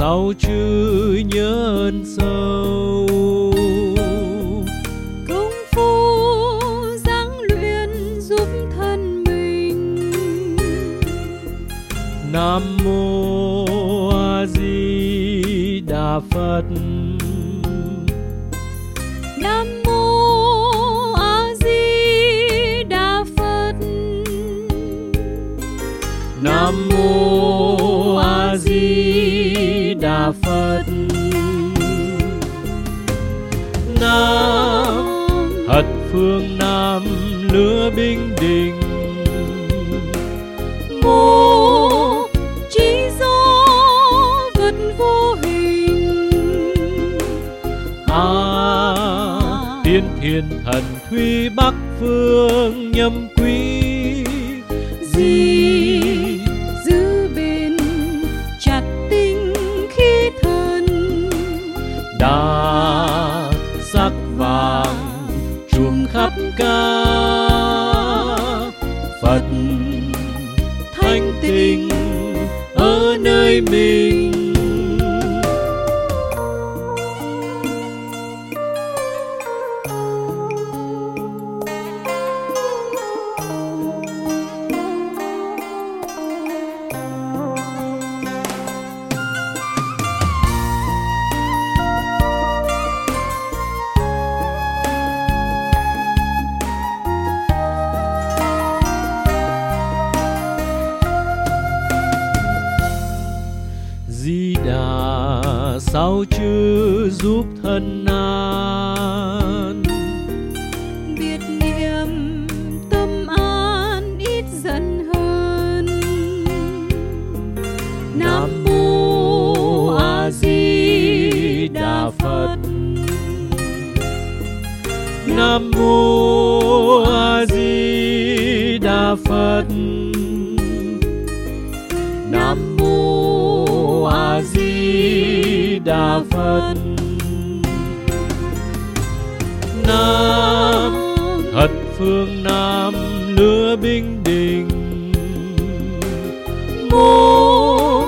sao chữ nhớ ơn sâu? Công phu giáng luyện giúp thân mình. Nam mô a di đà phật. Nam mô a di đà phật. Nam mô a di đà phật. Nam hật phương nam lứa binh đình. Mô trí do vật vô hình. A tiên thiên thần thủy bắc phương nhâm quý. Di phật thanh tình ở nơi mình. Sao chữ giúp thân an? Biết niệm tâm an ít giận hơn. Nam mô a di đà phật. Nam mô a di đà phật. Nam mô a di đà phật. Nam thật phương nam lứa binh đình. Mô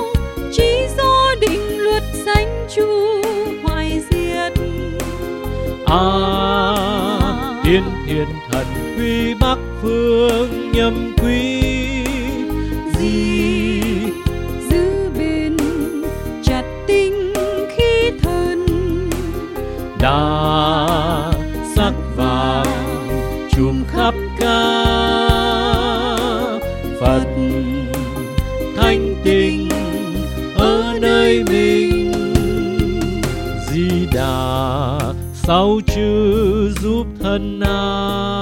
chỉ do định luật sanh chu hoại diệt. A tiên thiên thần quy bắc phương nhâm quý gì sắc vàng chùm khắp ca. Phật thanh tịnh ở nơi mình. Di đà sáu chữ giúp thân nào.